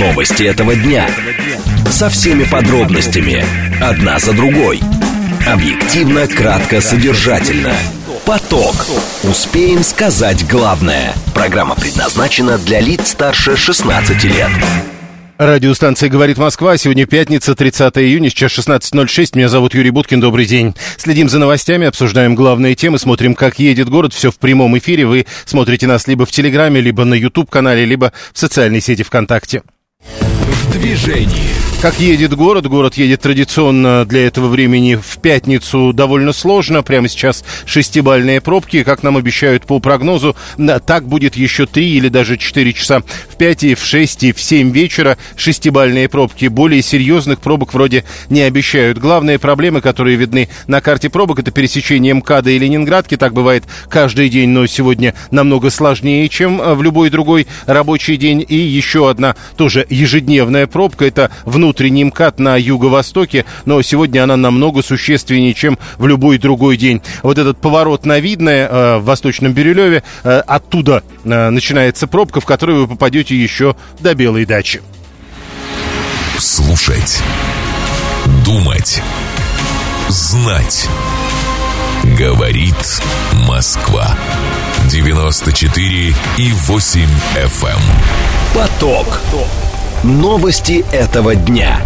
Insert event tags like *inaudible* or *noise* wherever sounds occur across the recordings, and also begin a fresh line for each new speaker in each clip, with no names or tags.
Новости этого дня. Со всеми подробностями. Одна за другой. Объективно, кратко, содержательно. Поток. Успеем сказать главное. Программа предназначена для лиц старше 16 лет.
Радиостанция «Говорит Москва». Сегодня пятница, 30 июня, сейчас 16.06. Меня зовут Юрий Буткин. Добрый день. Следим за новостями, обсуждаем главные темы, смотрим, как едет город. Все в прямом эфире. Вы смотрите нас либо в Телеграме, либо на YouTube-канале, либо в социальной сети ВКонтакте. Yeah.
В движении.
Как едет город? Город едет традиционно для этого времени в пятницу довольно сложно. Прямо сейчас шестибальные пробки. Как нам обещают по прогнозу, так будет еще три или даже четыре часа в пять и в шесть и в семь вечера. Шестибальные пробки. Более серьезных пробок вроде не обещают. Главные проблемы, которые видны на карте пробок, это пересечение МКАДа и Ленинградки. Так бывает каждый день, но сегодня намного сложнее, чем в любой другой рабочий день. И еще одна тоже ежедневная пробка. Это внутренний МКАД на юго-востоке, но сегодня она намного существеннее, чем в любой другой день. Вот этот поворот на Видное э, в Восточном Бирюлеве, э, оттуда э, начинается пробка, в которую вы попадете еще до Белой дачи.
Слушать. Думать. Знать. Говорит Москва. 94 и 8 FM. Эм. Поток. Поток. Новости этого дня.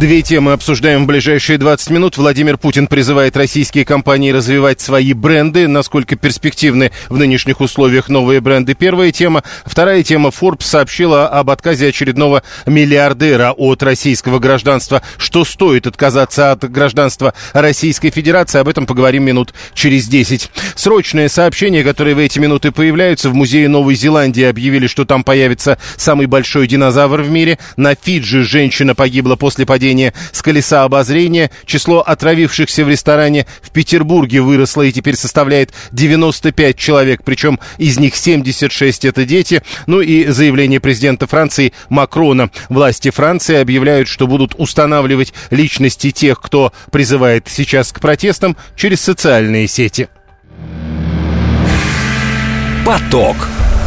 Две темы обсуждаем в ближайшие 20 минут. Владимир Путин призывает российские компании развивать свои бренды. Насколько перспективны в нынешних условиях новые бренды? Первая тема. Вторая тема. Forbes сообщила об отказе очередного миллиардера от российского гражданства. Что стоит отказаться от гражданства Российской Федерации? Об этом поговорим минут через 10. Срочное сообщение, которое в эти минуты появляются. В Музее Новой Зеландии объявили, что там появится самый большой динозавр в мире. На Фиджи женщина погибла после падения падения с колеса обозрения. Число отравившихся в ресторане в Петербурге выросло и теперь составляет 95 человек, причем из них 76 это дети. Ну и заявление президента Франции Макрона. Власти Франции объявляют, что будут устанавливать личности тех, кто призывает сейчас к протестам через социальные сети.
Поток.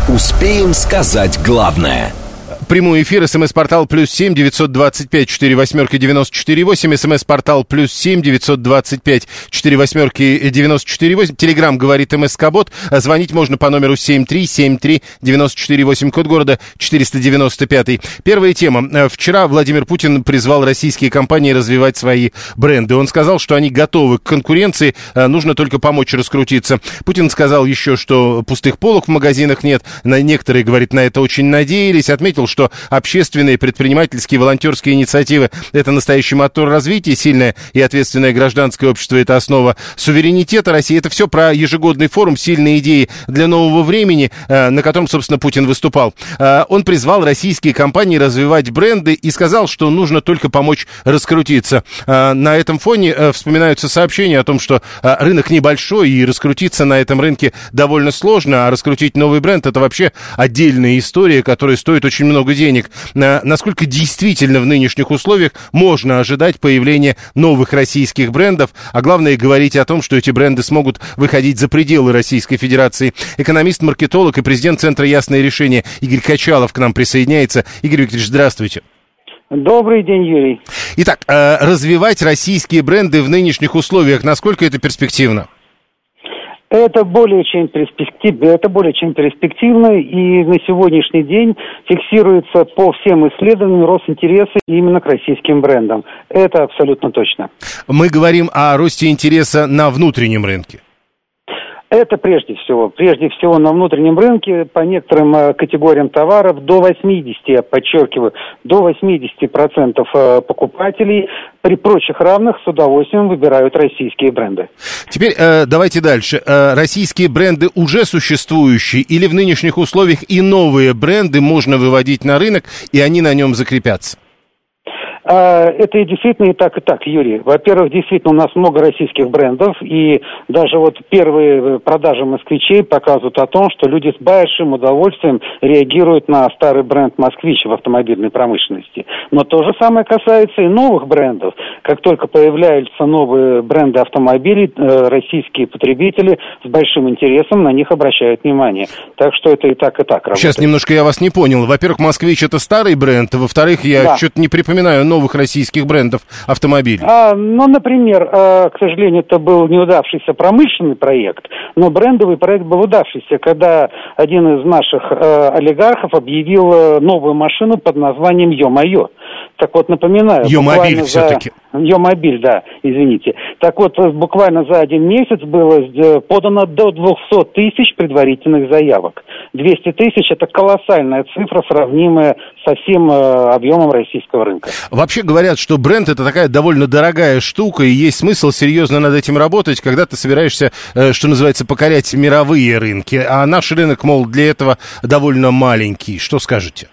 Успеем сказать главное –
Прямой эфир, смс-портал плюс семь девятьсот двадцать пять четыре восьмерки девяносто четыре восемь, смс-портал плюс семь девятьсот двадцать пять четыре восьмерки девяносто четыре восемь, телеграмм говорит МСК-бот, звонить можно по номеру семь три семь три девяносто четыре восемь, код города четыреста девяносто пятый. Первая тема. Вчера Владимир Путин призвал российские компании развивать свои бренды. Он сказал, что они готовы к конкуренции, нужно только помочь раскрутиться. Путин сказал еще, что пустых полок в магазинах нет, некоторые, говорит, на это очень надеялись, отметил, что общественные, предпринимательские, волонтерские инициативы – это настоящий мотор развития, сильное и ответственное гражданское общество – это основа суверенитета России. Это все про ежегодный форум «Сильные идеи для нового времени», э, на котором, собственно, Путин выступал. Э, он призвал российские компании развивать бренды и сказал, что нужно только помочь раскрутиться. Э, на этом фоне вспоминаются сообщения о том, что рынок небольшой и раскрутиться на этом рынке довольно сложно, а раскрутить новый бренд – это вообще отдельная история, которая стоит очень много много денег. Насколько действительно в нынешних условиях можно ожидать появления новых российских брендов, а главное говорить о том, что эти бренды смогут выходить за пределы Российской Федерации. Экономист-маркетолог и президент Центра «Ясное решение» Игорь Качалов к нам присоединяется. Игорь Викторович, здравствуйте.
Добрый день, Юрий.
Итак, э, развивать российские бренды в нынешних условиях, насколько это перспективно?
Это более чем перспективно, это более чем перспективно, и на сегодняшний день фиксируется по всем исследованиям рост интереса именно к российским брендам. Это абсолютно точно.
Мы говорим о росте интереса на внутреннем рынке.
Это прежде всего. Прежде всего на внутреннем рынке по некоторым э, категориям товаров до 80, я подчеркиваю, до 80% э, покупателей при прочих равных с удовольствием выбирают российские бренды.
Теперь э, давайте дальше. Э, российские бренды уже существующие или в нынешних условиях и новые бренды можно выводить на рынок, и они на нем закрепятся?
А, это и действительно и так, и так, Юрий. Во-первых, действительно, у нас много российских брендов, и даже вот первые продажи москвичей показывают о том, что люди с большим удовольствием реагируют на старый бренд «Москвич» в автомобильной промышленности. Но то же самое касается и новых брендов. Как только появляются новые бренды автомобилей, э, российские потребители с большим интересом на них обращают внимание. Так что это и так, и так работает.
Сейчас немножко я вас не понял. Во-первых, «Москвич» — это старый бренд, во-вторых, я да. что-то не припоминаю новых российских брендов автомобилей.
А, ну, например, а, к сожалению, это был неудавшийся промышленный проект, но брендовый проект был удавшийся, когда один из наших а, олигархов объявил э, новую машину под названием «Ё-моё». Так вот, напоминаю...
Ее-мобиль все-таки.
Ее-мобиль, да, извините. Так вот, э, буквально за один месяц было э, подано до 200 тысяч предварительных заявок. 200 тысяч – это колоссальная цифра, сравнимая со всем э, объемом российского рынка.
Вообще говорят, что бренд – это такая довольно дорогая штука, и есть смысл серьезно над этим работать, когда ты собираешься, что называется, покорять мировые рынки. А наш рынок, мол, для этого довольно маленький. Что скажете?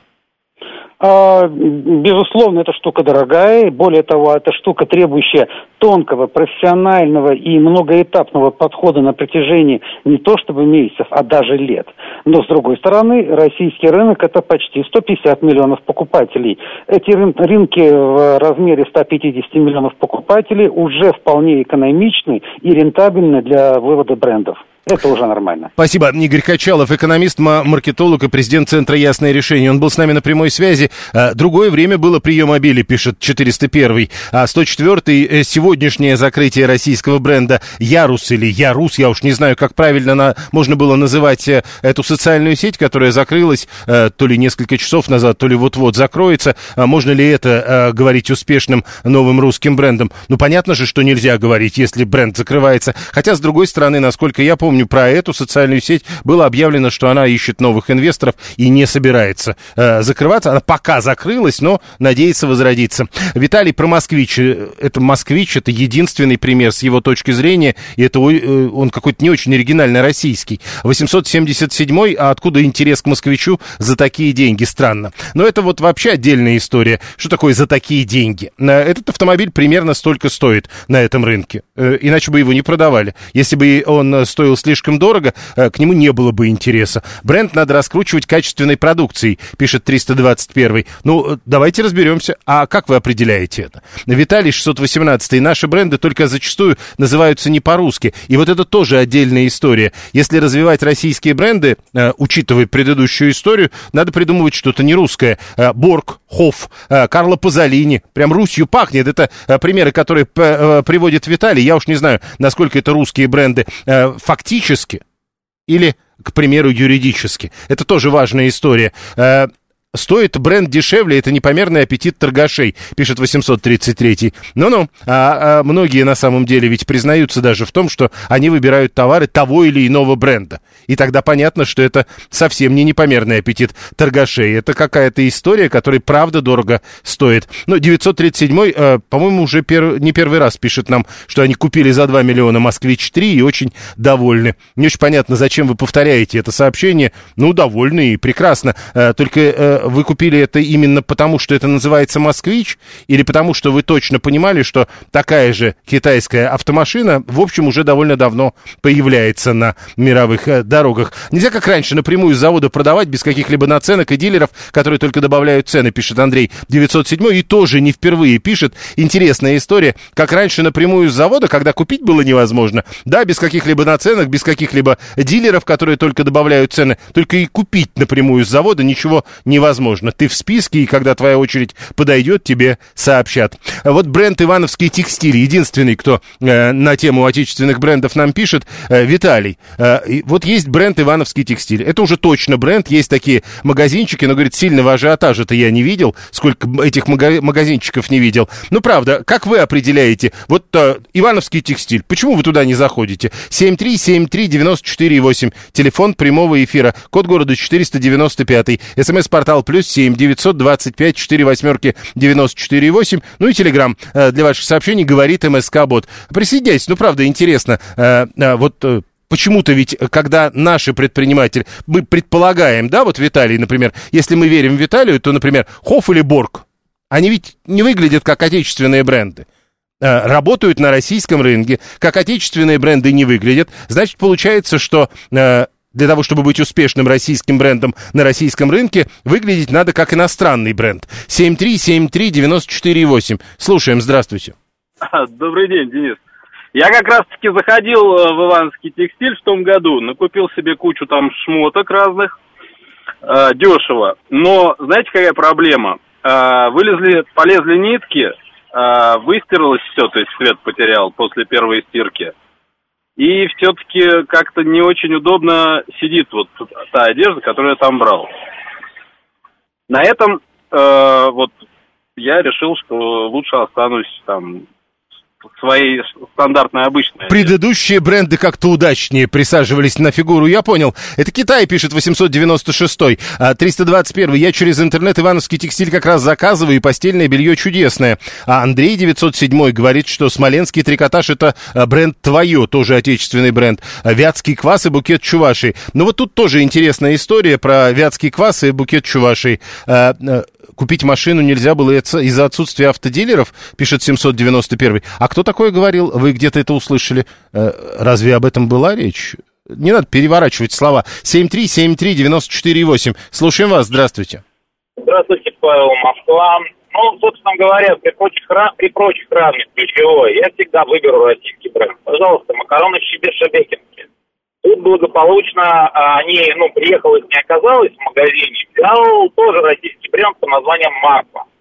А, безусловно, эта штука дорогая, более того, это штука, требующая тонкого, профессионального и многоэтапного подхода на протяжении не то чтобы месяцев, а даже лет. Но, с другой стороны, российский рынок – это почти 150 миллионов покупателей. Эти рынки в размере 150 миллионов покупателей уже вполне экономичны и рентабельны для вывода брендов. Это уже нормально.
Спасибо. Игорь Качалов, экономист, маркетолог и президент Центра «Ясное решение». Он был с нами на прямой связи. А, другое время было прием мобили, пишет 401. А 104 э, сегодняшнее закрытие российского бренда Ярус или Ярус, я уж не знаю, как правильно на, можно было называть э, эту социальную сеть, которая закрылась э, то ли несколько часов назад, то ли вот-вот закроется. А можно ли это говорить успешным новым русским брендом? Ну, понятно же, что нельзя говорить, если бренд закрывается. Хотя, с другой стороны, насколько я помню, помню, про эту социальную сеть было объявлено, что она ищет новых инвесторов и не собирается э, закрываться. Она пока закрылась, но надеется возродиться. Виталий про «Москвич». Э, это «Москвич», это единственный пример с его точки зрения, и это э, он какой-то не очень оригинальный российский. 877-й, а откуда интерес к «Москвичу» за такие деньги? Странно. Но это вот вообще отдельная история. Что такое за такие деньги? Э, этот автомобиль примерно столько стоит на этом рынке. Иначе бы его не продавали. Если бы он стоил слишком дорого, э, к нему не было бы интереса. Бренд надо раскручивать качественной продукцией, пишет 321. Ну, давайте разберемся. А как вы определяете это? Виталий 618. Наши бренды только зачастую называются не по-русски. И вот это тоже отдельная история. Если развивать российские бренды, э, учитывая предыдущую историю, надо придумывать что-то не русское. Э, Борг, Хофф, Карло Пазолини. Прям Русью пахнет. Это примеры, которые приводит Виталий. Я уж не знаю, насколько это русские бренды. Фактически фактически или, к примеру, юридически. Это тоже важная история. Стоит бренд дешевле, это непомерный аппетит торгашей, пишет 833. Ну-ну, а, а многие на самом деле ведь признаются даже в том, что они выбирают товары того или иного бренда. И тогда понятно, что это совсем не непомерный аппетит торгашей. Это какая-то история, которая правда дорого стоит. Но 937, э, по-моему, уже пер, не первый раз пишет нам, что они купили за 2 миллиона «Москвич-3» и очень довольны. Не очень понятно, зачем вы повторяете это сообщение. Ну, довольны и прекрасно. Э, только... Э, вы купили это именно потому, что это называется «Москвич», или потому, что вы точно понимали, что такая же китайская автомашина, в общем, уже довольно давно появляется на мировых э, дорогах. Нельзя, как раньше, напрямую с завода продавать без каких-либо наценок и дилеров, которые только добавляют цены, пишет Андрей 907, и тоже не впервые пишет. Интересная история, как раньше напрямую с завода, когда купить было невозможно, да, без каких-либо наценок, без каких-либо дилеров, которые только добавляют цены, только и купить напрямую с завода ничего невозможно невозможно. Ты в списке, и когда твоя очередь подойдет, тебе сообщат. Вот бренд «Ивановский текстиль», единственный, кто э, на тему отечественных брендов нам пишет, э, Виталий. Э, вот есть бренд «Ивановский текстиль». Это уже точно бренд, есть такие магазинчики, но, говорит, сильного ажиотажа-то я не видел, сколько этих магазинчиков не видел. Ну, правда, как вы определяете, вот э, «Ивановский текстиль», почему вы туда не заходите? 7373948, телефон прямого эфира, код города 495, смс-портал Вайбер плюс семь девятьсот двадцать пять четыре восьмерки девяносто четыре восемь. Ну и Телеграм э, для ваших сообщений говорит МСК Бот. Присоединяйтесь, ну правда интересно. Э, э, вот Почему-то ведь, когда наши предприниматели, мы предполагаем, да, вот Виталий, например, если мы верим Виталию, то, например, Хофф или Борг, Они ведь не выглядят как отечественные бренды. Работают на российском рынке, как отечественные бренды не выглядят. Значит, получается, что для того, чтобы быть успешным российским брендом на российском рынке, выглядеть надо как иностранный бренд. 7373948. Слушаем, здравствуйте. *laughs*
Добрый день, Денис. Я как раз-таки заходил э, в Ивановский текстиль в том году, накупил себе кучу там шмоток разных, э, дешево. Но знаете, какая проблема? Э, вылезли, полезли нитки, э, выстиралось все, то есть цвет потерял после первой стирки. И все-таки как-то не очень удобно сидит вот та одежда, которую я там брал. На этом э, вот я решил, что лучше останусь там своей стандартной обычной.
Предыдущие бренды как-то удачнее присаживались на фигуру, я понял. Это Китай пишет 896 а 321 Я через интернет Ивановский текстиль как раз заказываю, и постельное белье чудесное. А Андрей 907 говорит, что смоленский трикотаж это а, бренд твое, тоже отечественный бренд. А вятский квас и букет чувашей. Ну вот тут тоже интересная история про вятский квас и букет чувашей. Купить машину нельзя было из-за отсутствия автодилеров, пишет 791. А кто такое говорил? Вы где-то это услышали? Э, разве об этом была речь? Не надо переворачивать слова. 7373948. Слушаем вас. Здравствуйте.
Здравствуйте, Павел Москва. Ну, собственно говоря, при прочих, при прочих равных ключевой, я всегда выберу российский бренд. Пожалуйста, макароны Шебекинские. Тут благополучно а, они, ну, приехал их не оказалось в магазине, взял тоже российский бренд под названием Марфа.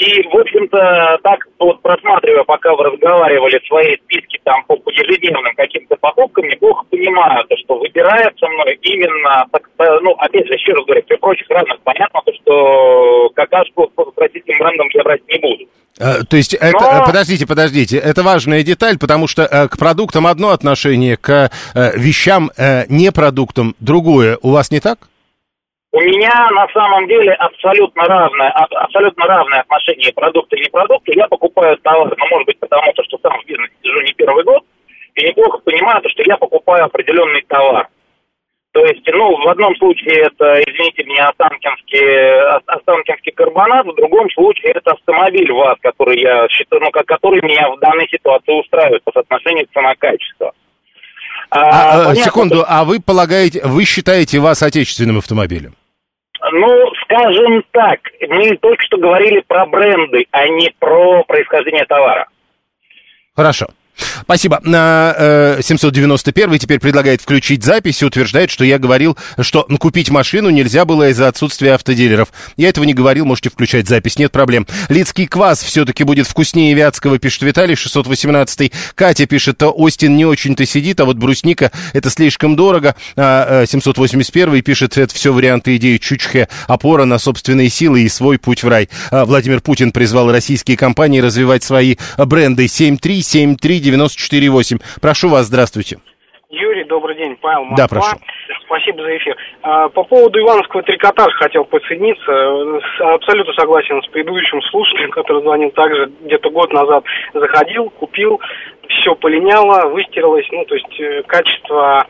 И, в общем-то, так вот просматривая, пока вы разговаривали свои списки там по ежедневным каким-то покупкам, неплохо понимаю, то, что выбирая со мной именно, так, ну, опять же, еще раз говорю, при прочих равных понятно, то, что какашку с российским брендом я брать не буду.
А, то есть это, Но... подождите, подождите, это важная деталь, потому что э, к продуктам одно отношение, к э, вещам, э, не продуктам другое. У вас не так?
У меня на самом деле абсолютно равное, абсолютно равное отношение продукты и не продукты. Я покупаю товар, ну, может быть, потому что сам в бизнесе сижу не первый год, и неплохо понимаю, что я покупаю определенный товар. То есть, ну, в одном случае это, извините меня, Останкинский, Останкинский карбонат, в другом случае это автомобиль ВАЗ, который я считаю, ну, который меня в данной ситуации устраивает по соотношению цена-качество.
А, а, понятно, секунду, что... а вы полагаете, вы считаете ВАЗ отечественным автомобилем?
Ну, скажем так, мы только что говорили про бренды, а не про происхождение товара.
Хорошо. Спасибо. 791 теперь предлагает включить запись и утверждает, что я говорил, что купить машину нельзя было из-за отсутствия автодилеров. Я этого не говорил, можете включать запись, нет проблем. Лицкий квас все-таки будет вкуснее Вятского, пишет Виталий, 618 Катя пишет, Остин не очень-то сидит, а вот брусника это слишком дорого. 781 а, пишет, это все варианты идеи Чучхе, опора на собственные силы и свой путь в рай. А, Владимир Путин призвал российские компании развивать свои бренды 7373 94,8. Прошу вас, здравствуйте.
Юрий, добрый день. Павел Москва.
Да, прошу.
Спасибо за эфир. А, по поводу ивановского трикотажа хотел подсоединиться. Абсолютно согласен с предыдущим слушателем, который звонил также где-то год назад. Заходил, купил, все полиняло, выстиралось. Ну, то есть э, качество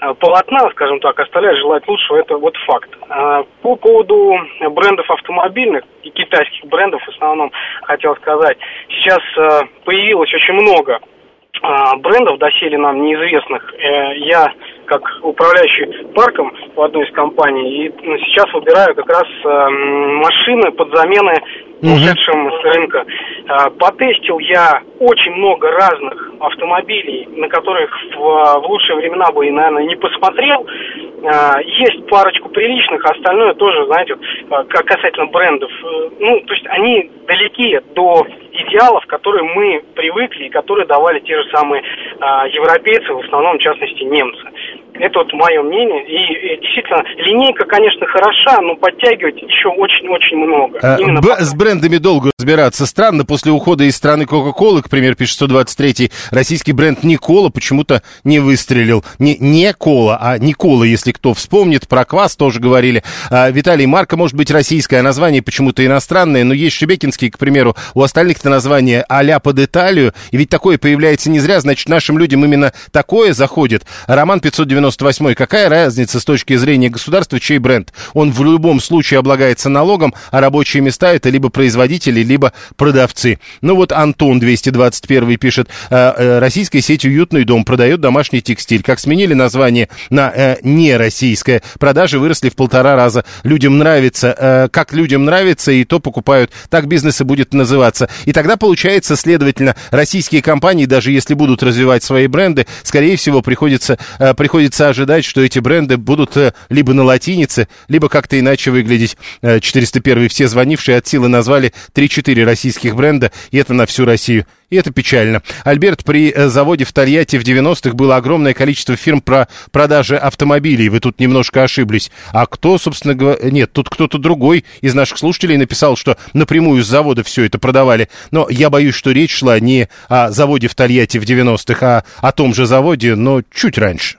э, полотна, скажем так, оставляет желать лучшего, это вот факт. А, по поводу брендов автомобильных и китайских брендов в основном хотел сказать, сейчас э, появилось очень много брендов доселе нам неизвестных. Э, я, как управляющий парком в одной из компаний, и ну, сейчас выбираю как раз э, машины под замены ушедшим с рынка. А, потестил я очень много разных автомобилей, на которых в, в лучшие времена бы, наверное, не посмотрел. А, есть парочку приличных, а остальное тоже, знаете, как касательно брендов. Э, ну, то есть они далеки до идеалов, которые мы привыкли и которые давали те же самые европейцы, в основном, в частности, немцы. Это вот мое мнение. И, и действительно, линейка, конечно, хороша, но подтягивать еще очень-очень много.
А, б- с брендами долго разбираться. Странно, после ухода из страны Кока-Колы, к примеру, пишет 123-й, российский бренд Никола почему-то не выстрелил. Не, не Кола, а Никола, если кто вспомнит. Про квас тоже говорили. А, Виталий, марка может быть российская, а название почему-то иностранное, но есть Шебекинский, к примеру. У остальных-то название а-ля под Италию. И ведь такое появляется не зря, значит, нашим людям именно такое заходит. Роман 590 98 какая разница с точки зрения государства, чей бренд? Он в любом случае облагается налогом, а рабочие места это либо производители, либо продавцы. Ну вот Антон 221 пишет, «Э, э, российская сеть «Уютный дом» продает домашний текстиль. Как сменили название на э, нероссийское, продажи выросли в полтора раза. Людям нравится, э, как людям нравится, и то покупают. Так бизнес и будет называться. И тогда получается, следовательно, российские компании, даже если будут развивать свои бренды, скорее всего, приходится, э, приходится ожидать, что эти бренды будут э, либо на латинице, либо как-то иначе выглядеть. Э, 401 все звонившие от силы назвали 3-4 российских бренда, и это на всю Россию. И это печально. Альберт, при э, заводе в Тольятти в 90-х было огромное количество фирм про продажи автомобилей. Вы тут немножко ошиблись. А кто, собственно говоря... Нет, тут кто-то другой из наших слушателей написал, что напрямую с завода все это продавали. Но я боюсь, что речь шла не о заводе в Тольятти в 90-х, а о том же заводе, но чуть раньше.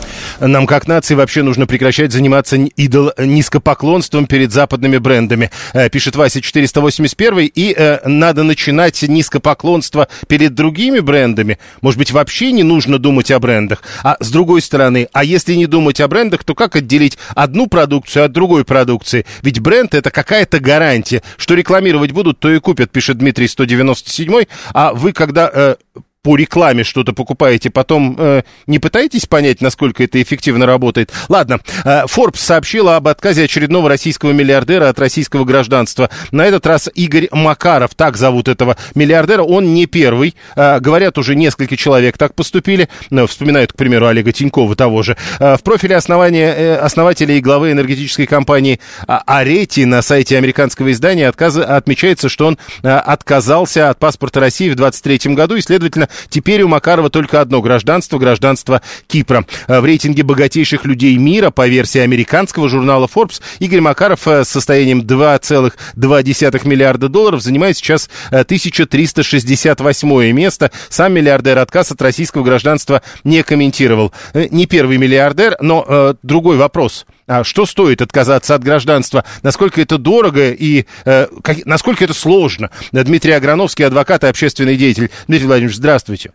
Нам, как нации, вообще нужно прекращать заниматься идол низкопоклонством перед западными брендами, э, пишет Вася 481. И э, надо начинать низкопоклонство перед другими брендами. Может быть, вообще не нужно думать о брендах. А с другой стороны, а если не думать о брендах, то как отделить одну продукцию от другой продукции? Ведь бренд это какая-то гарантия. Что рекламировать будут, то и купят, пишет Дмитрий 197. А вы, когда э, по рекламе что-то покупаете, потом э, не пытаетесь понять, насколько это эффективно работает? Ладно, э, Forbes сообщила об отказе очередного российского миллиардера от российского гражданства. На этот раз Игорь Макаров, так зовут этого миллиардера, он не первый. Э, говорят, уже несколько человек так поступили. Ну, вспоминают, к примеру, Олега Тинькова того же. Э, в профиле основания, э, основателя и главы энергетической компании а, Арети на сайте американского издания отказ, отмечается, что он э, отказался от паспорта России в 23 году и, следовательно, Теперь у Макарова только одно гражданство, гражданство Кипра. Э, в рейтинге богатейших людей мира по версии американского журнала Forbes Игорь Макаров э, с состоянием 2,2 миллиарда долларов занимает сейчас 1368 э, место. Сам миллиардер отказ от российского гражданства не комментировал. Не первый миллиардер, но э, другой вопрос. А что стоит отказаться от гражданства? Насколько это дорого и э, как, насколько это сложно? Дмитрий Аграновский, адвокат и общественный деятель. Дмитрий Владимирович, здравствуйте.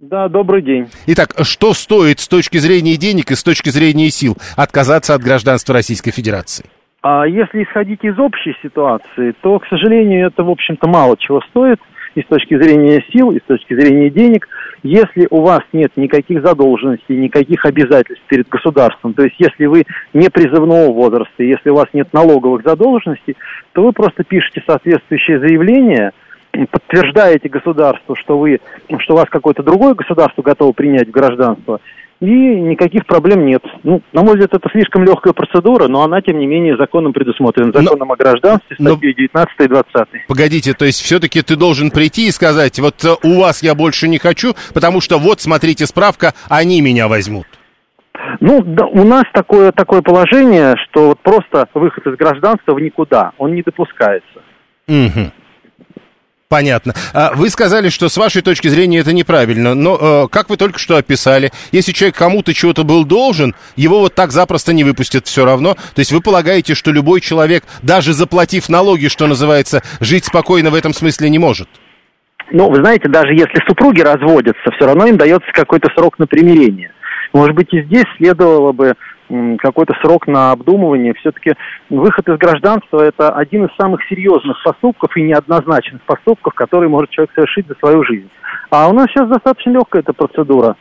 Да, добрый день.
Итак, что стоит с точки зрения денег и с точки зрения сил отказаться от гражданства Российской Федерации?
А если исходить из общей ситуации, то, к сожалению, это, в общем-то, мало чего стоит и с точки зрения сил, и с точки зрения денег. Если у вас нет никаких задолженностей, никаких обязательств перед государством, то есть если вы не призывного возраста, если у вас нет налоговых задолженностей, то вы просто пишете соответствующее заявление, подтверждаете государству, что вы, что вас какое-то другое государство готово принять в гражданство, и никаких проблем нет. Ну, на мой взгляд, это слишком легкая процедура, но она, тем не менее, законом предусмотрена. Законом но, о гражданстве, статьи но, 19 и 20.
Погодите, то есть все-таки ты должен прийти и сказать, вот э, у вас я больше не хочу, потому что вот, смотрите, справка, они меня возьмут.
Ну, да, у нас такое, такое положение, что вот просто выход из гражданства в никуда, он не допускается.
Угу. Понятно. А вы сказали, что с вашей точки зрения это неправильно, но э, как вы только что описали, если человек кому-то чего-то был должен, его вот так запросто не выпустят все равно. То есть вы полагаете, что любой человек, даже заплатив налоги, что называется, жить спокойно в этом смысле не может?
Ну, вы знаете, даже если супруги разводятся, все равно им дается какой-то срок на примирение. Может быть, и здесь следовало бы какой-то срок на обдумывание. Все-таки выход из гражданства – это один из самых серьезных поступков и неоднозначных поступков, которые может человек совершить за свою жизнь. А у нас сейчас достаточно легкая эта процедура.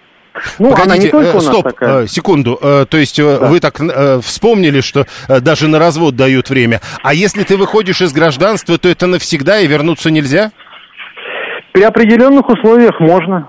Ну, Погодите, она не только э, у нас стоп, такая. Э, секунду. Э, то есть да. вы так вспомнили, что даже на развод дают время. А если ты выходишь из гражданства, то это навсегда и вернуться нельзя?
При определенных условиях можно.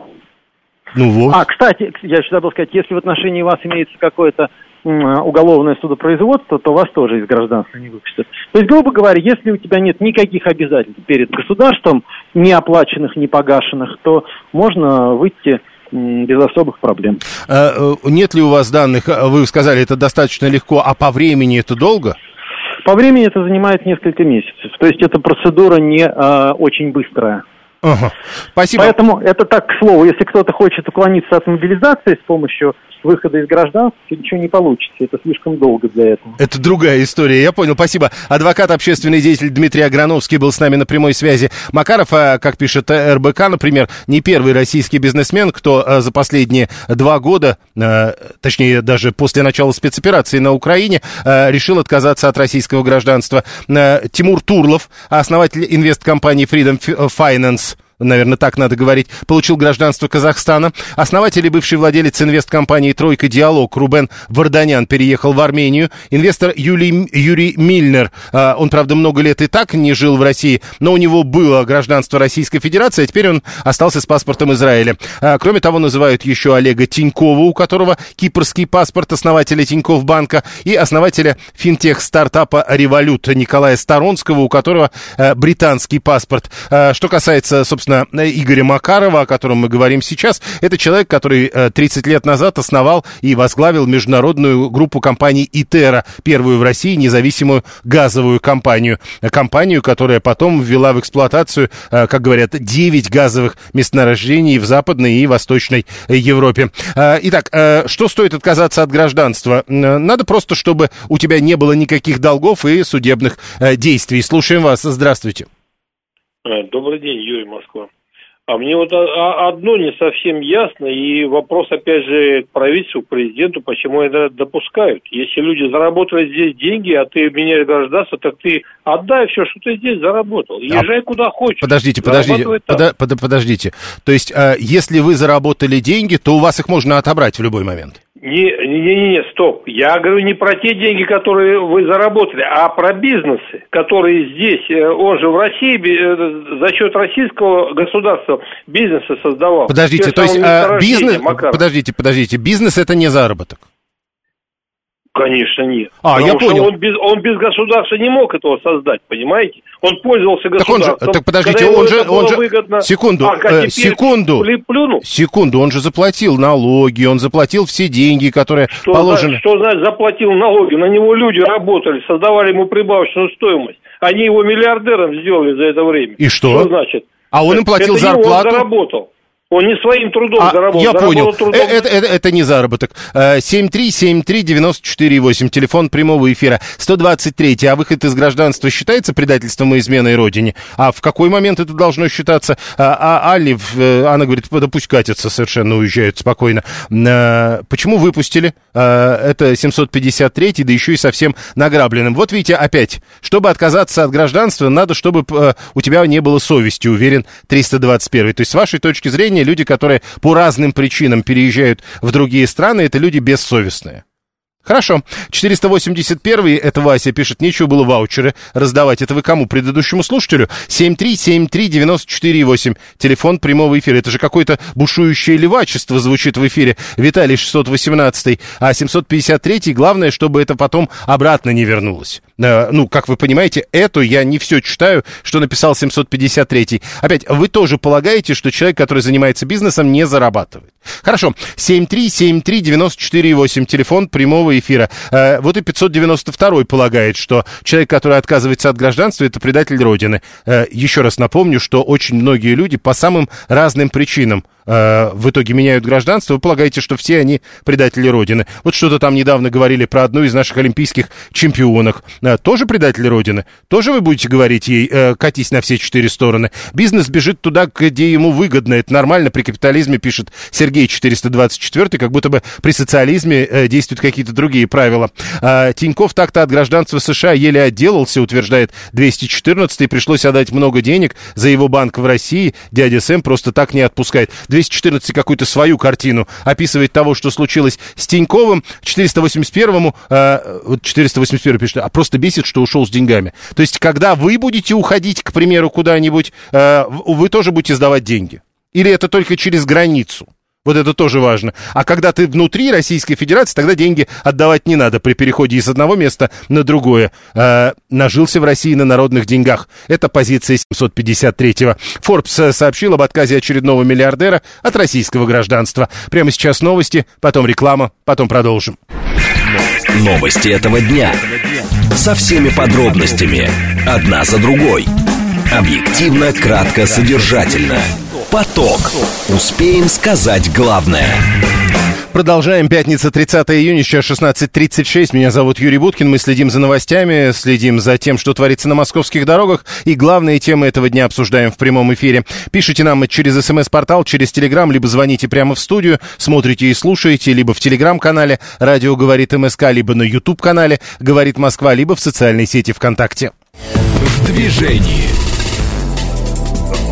Ну вот.
А, кстати, я еще забыл сказать, если в отношении вас имеется какое-то уголовное судопроизводство, то вас тоже из гражданства не выпустят. То есть, грубо говоря, если у тебя нет никаких обязательств перед государством, не оплаченных, не погашенных, то можно выйти без особых проблем.
А, нет ли у вас данных, а, вы сказали, это достаточно легко, а по времени это долго?
По времени это занимает несколько месяцев. То есть эта процедура не а, очень быстрая.
Ага. Спасибо.
Поэтому это так, к слову, если кто-то хочет уклониться от мобилизации с помощью выхода из гражданства ничего не получится. Это слишком долго для этого.
Это другая история, я понял, спасибо. Адвокат, общественный деятель Дмитрий Аграновский был с нами на прямой связи. Макаров, э, как пишет РБК, например, не первый российский бизнесмен, кто э, за последние два года, э, точнее даже после начала спецоперации на Украине, решил отказаться от российского гражданства. Тимур Турлов, основатель инвесткомпании Freedom Finance, наверное, так надо говорить, получил гражданство Казахстана. Основатель и бывший владелец инвесткомпании «Тройка Диалог» Рубен Варданян переехал в Армению. Инвестор Юлий, Юрий Мильнер, а, он, правда, много лет и так не жил в России, но у него было гражданство Российской Федерации, а теперь он остался с паспортом Израиля. А, кроме того, называют еще Олега Тинькова, у которого кипрский паспорт основателя Тиньков банка, и основателя финтех-стартапа «Револют» Николая Сторонского, у которого а, британский паспорт. Что касается, собственно, собственно, Игоря Макарова, о котором мы говорим сейчас. Это человек, который 30 э, лет назад основал и возглавил международную группу компаний ИТЕРА, первую в России независимую газовую компанию. Компанию, которая потом ввела в эксплуатацию, э, как говорят, 9 газовых месторождений в Западной и Восточной Европе. Э, итак, что стоит отказаться от гражданства? Надо просто, чтобы у тебя не было никаких долгов и судебных действий. Слушаем вас. Здравствуйте.
Э, добрый день, Юрий Москва. А мне вот одно не совсем ясно, и вопрос, опять же, к правительству, к президенту, почему это допускают. Если люди заработали здесь деньги, а ты меняешь гражданство, так ты отдай все, что ты здесь заработал. А езжай а... куда хочешь.
Подождите, подождите, под, под, подождите. То есть, э, если вы заработали деньги, то у вас их можно отобрать в любой момент?
Не-не-не, стоп. Я говорю не про те деньги, которые вы заработали, а про бизнесы, которые здесь, э, он же в России э, за счет российского государства бизнесы создавал.
Подождите, то есть а, бизнес... Макар. Подождите, подождите, бизнес это не заработок?
Конечно, нет.
А, Потому я понял.
Он без, он без государства не мог этого создать, понимаете? Он пользовался государством.
Так, он же, так подождите, он же, он же, выгодно, секунду, а, э, секунду, плюнул? секунду, он же заплатил налоги, он заплатил все деньги, которые что положены.
Что значит заплатил налоги? На него люди работали, создавали ему прибавочную стоимость. Они его миллиардером сделали за это время.
И что? Что значит? А он им платил это зарплату?
он заработал. Он не своим трудом а, заработал.
Я понял. Трудом... Э, это, это, это не заработок. 7373948, телефон прямого эфира. 123. А выход из гражданства считается предательством и изменой родине? А в какой момент это должно считаться? А, а Али, э, она говорит, да пусть катятся, совершенно уезжают спокойно. Почему выпустили? Это 753, да еще и совсем награбленным. Вот видите, опять, чтобы отказаться от гражданства, надо, чтобы у тебя не было совести, уверен 321. То есть, с вашей точки зрения, люди, которые по разным причинам переезжают в другие страны, это люди бессовестные. Хорошо. 481-й, это Вася пишет, нечего было ваучеры раздавать. Это вы кому? Предыдущему слушателю? 7373948, телефон прямого эфира. Это же какое-то бушующее левачество звучит в эфире. Виталий 618 а 753-й, главное, чтобы это потом обратно не вернулось. Э, ну, как вы понимаете, эту я не все читаю, что написал 753-й. Опять, вы тоже полагаете, что человек, который занимается бизнесом, не зарабатывает. Хорошо. 7373948, телефон прямого эфира. Э, вот и 592 полагает, что человек, который отказывается от гражданства, это предатель Родины. Э, еще раз напомню, что очень многие люди по самым разным причинам Э, в итоге меняют гражданство, вы полагаете, что все они предатели Родины. Вот что-то там недавно говорили про одну из наших олимпийских чемпионок. Э, тоже предатели Родины? Тоже вы будете говорить ей, э, катись на все четыре стороны? Бизнес бежит туда, где ему выгодно. Это нормально при капитализме, пишет Сергей 424, как будто бы при социализме действуют какие-то другие правила. Тиньков так-то от гражданства США еле отделался, утверждает 214, и пришлось отдать много денег за его банк в России. Дядя Сэм просто так не отпускает. 214 какую-то свою картину описывает того, что случилось с Тиньковым. 481-му, э, вот 481 пишет, а просто бесит, что ушел с деньгами. То есть, когда вы будете уходить, к примеру, куда-нибудь, э, вы тоже будете сдавать деньги? Или это только через границу? Вот это тоже важно. А когда ты внутри Российской Федерации, тогда деньги отдавать не надо при переходе из одного места на другое. Э, нажился в России на народных деньгах. Это позиция 753-го. Forbes э, сообщил об отказе очередного миллиардера от российского гражданства. Прямо сейчас новости, потом реклама, потом продолжим.
Новости этого дня. Со всеми подробностями. Одна за другой. Объективно, кратко, содержательно. Поток. Успеем сказать главное.
Продолжаем. Пятница, 30 июня, сейчас 16.36. Меня зовут Юрий Буткин. Мы следим за новостями, следим за тем, что творится на московских дорогах. И главные темы этого дня обсуждаем в прямом эфире. Пишите нам через смс-портал, через телеграм, либо звоните прямо в студию, смотрите и слушаете, либо в телеграм-канале «Радио говорит МСК», либо на YouTube-канале «Говорит Москва», либо в социальной сети ВКонтакте.
В движении.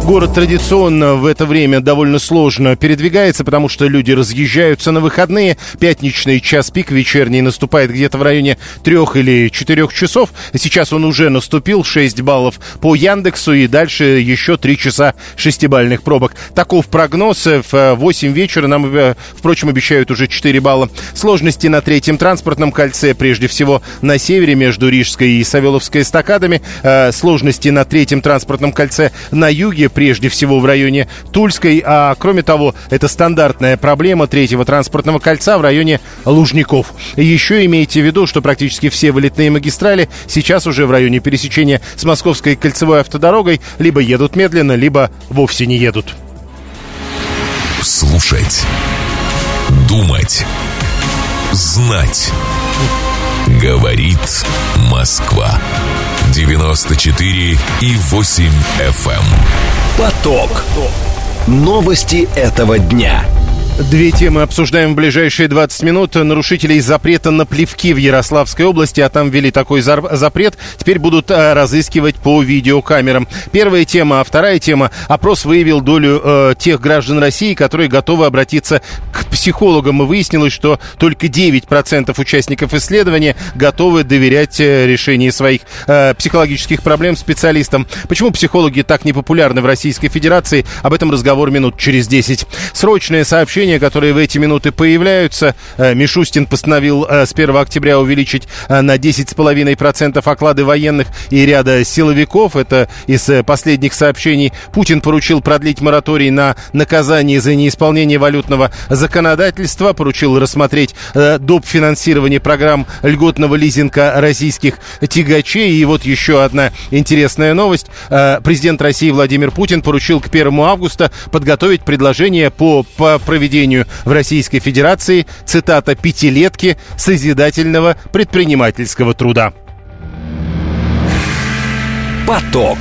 Город традиционно в это время довольно сложно передвигается, потому что люди разъезжаются на выходные. Пятничный час пик вечерний наступает где-то в районе трех или четырех часов. Сейчас он уже наступил, 6 баллов по Яндексу и дальше еще 3 часа шестибальных пробок. Таков прогноз. В 8 вечера нам, э, впрочем, обещают уже 4 балла. Сложности на третьем транспортном кольце, прежде всего на севере между Рижской и Савеловской эстакадами. Э, сложности на третьем транспортном кольце на юге прежде всего в районе Тульской, а кроме того, это стандартная проблема третьего транспортного кольца в районе Лужников. Еще имейте в виду, что практически все вылетные магистрали сейчас уже в районе пересечения с Московской кольцевой автодорогой либо едут медленно, либо вовсе не едут.
Слушать. Думать. Знать. Говорит Москва. 94 и 8 FM. Эм. Поток. Новости этого дня.
Две темы обсуждаем в ближайшие 20 минут. Нарушителей запрета на плевки в Ярославской области, а там ввели такой запрет, теперь будут э, разыскивать по видеокамерам. Первая тема, а вторая тема. Опрос выявил долю э, тех граждан России, которые готовы обратиться к психологам. И выяснилось, что только 9% участников исследования готовы доверять э, решению своих э, психологических проблем специалистам. Почему психологи так непопулярны в Российской Федерации? Об этом разговор минут через 10. Срочное сообщение сообщения, которые в эти минуты появляются. Э, Мишустин постановил э, с 1 октября увеличить э, на 10,5% оклады военных и ряда силовиков. Это из последних сообщений. Путин поручил продлить мораторий на наказание за неисполнение валютного законодательства. Поручил рассмотреть доп. финансирование программ льготного лизинга российских тягачей. И вот еще одна интересная новость. Президент России Владимир Путин поручил к 1 августа подготовить предложение по проведению проведению в Российской Федерации, цитата, «пятилетки созидательного предпринимательского труда».
Поток.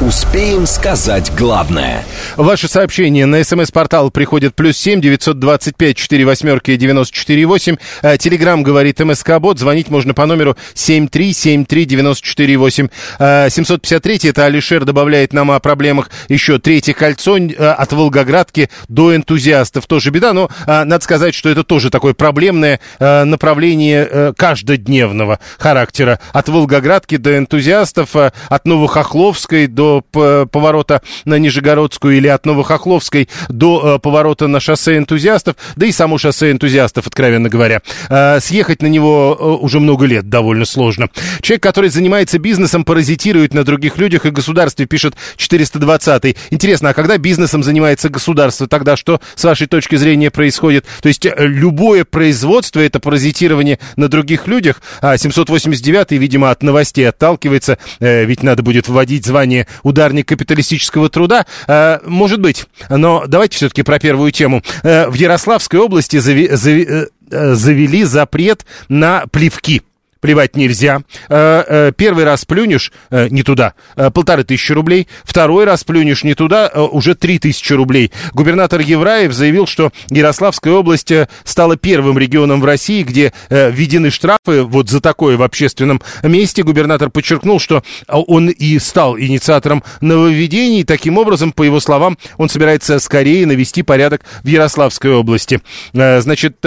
Успеем сказать главное.
Ваши сообщения на смс-портал приходят плюс семь девятьсот двадцать пять четыре восьмерки девяносто четыре восемь. Э, телеграмм говорит МСК Бот. Звонить можно по номеру семь три семь три девяносто четыре восемь. Э, семьсот пятьдесят третий. Это Алишер добавляет нам о проблемах еще третье кольцо э, от Волгоградки до энтузиастов. Тоже беда, но надо сказать, что это тоже такое проблемное направление каждодневного характера. От Волгоградки до энтузиастов, от Новохохловской до до поворота на Нижегородскую или от Новохохловской до э, поворота на шоссе энтузиастов, да и само шоссе энтузиастов, откровенно говоря. Э, съехать на него э, уже много лет довольно сложно. Человек, который занимается бизнесом, паразитирует на других людях и государстве, пишет 420-й. Интересно, а когда бизнесом занимается государство, тогда что, с вашей точки зрения, происходит? То есть любое производство — это паразитирование на других людях, а 789-й, видимо, от новостей отталкивается, ведь надо будет вводить звание ударник капиталистического труда? Э, может быть. Но давайте все-таки про первую тему. Э, в Ярославской области зави, зави, э, завели запрет на плевки плевать нельзя. Э, э, первый раз плюнешь э, не туда, полторы тысячи рублей. Второй раз плюнешь не туда, уже три тысячи рублей. Губернатор Евраев заявил, что Ярославская область стала первым регионом в России, где введены штрафы вот за такое в общественном месте. Губернатор подчеркнул, что он и стал инициатором нововведений. Таким образом, по его словам, он собирается скорее навести порядок в Ярославской области. Значит,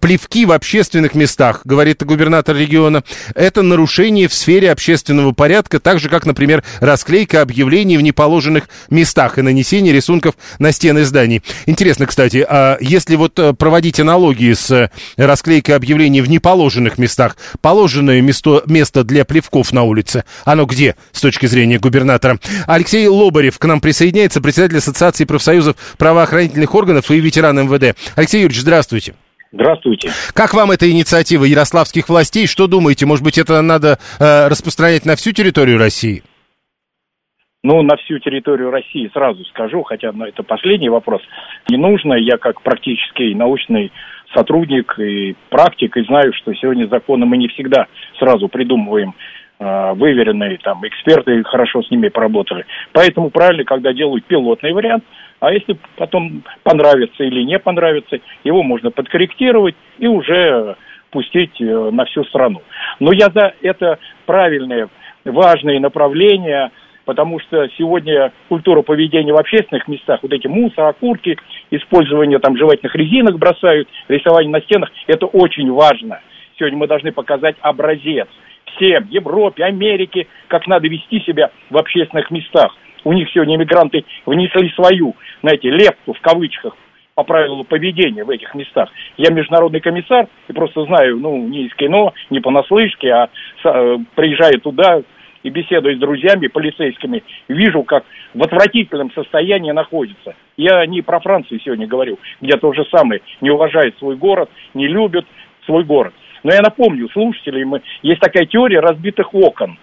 плевки в общественных местах, говорит губернатор региона, закона. Это нарушение в сфере общественного порядка, так же, как, например, расклейка объявлений в неположенных местах и нанесение рисунков на стены зданий. Интересно, кстати, а если вот э, проводить аналогии с э, расклейкой объявлений в неположенных местах, положенное место, место для плевков на улице, оно где с точки зрения губернатора? Алексей Лобарев к нам присоединяется, председатель Ассоциации профсоюзов правоохранительных органов и ветеран МВД. Алексей Юрьевич, здравствуйте.
Здравствуйте.
Как вам эта инициатива ярославских властей? Что думаете? Может быть, это надо э, распространять на всю территорию России?
Ну, на всю территорию России сразу скажу, хотя ну, это последний вопрос. Не нужно, я как практический научный сотрудник и практик, и знаю, что сегодня законы мы не всегда сразу придумываем э, выверенные, там, эксперты хорошо с ними поработали. Поэтому правильно, когда делают пилотный вариант, а если потом понравится или не понравится, его можно подкорректировать и уже пустить э, на всю страну. Но я за это правильное, важное направление – потому что сегодня культура поведения в общественных местах, вот эти мусор, окурки, использование там жевательных резинок бросают, рисование на стенах, это очень важно. Сегодня мы должны показать образец всем, Европе, Америке, как надо вести себя в общественных местах. У них сегодня иммигранты внесли свою, знаете, лепту в кавычках по правилу поведения в этих местах. Я международный комиссар и просто знаю, ну, не из кино, не понаслышке, а э, приезжаю туда, и беседуя с друзьями полицейскими, вижу, как в отвратительном состоянии находится. Я не про Францию сегодня говорю, где то же самое, не уважает свой город, не любит свой город. Но я напомню слушателям, есть такая теория разбитых окон.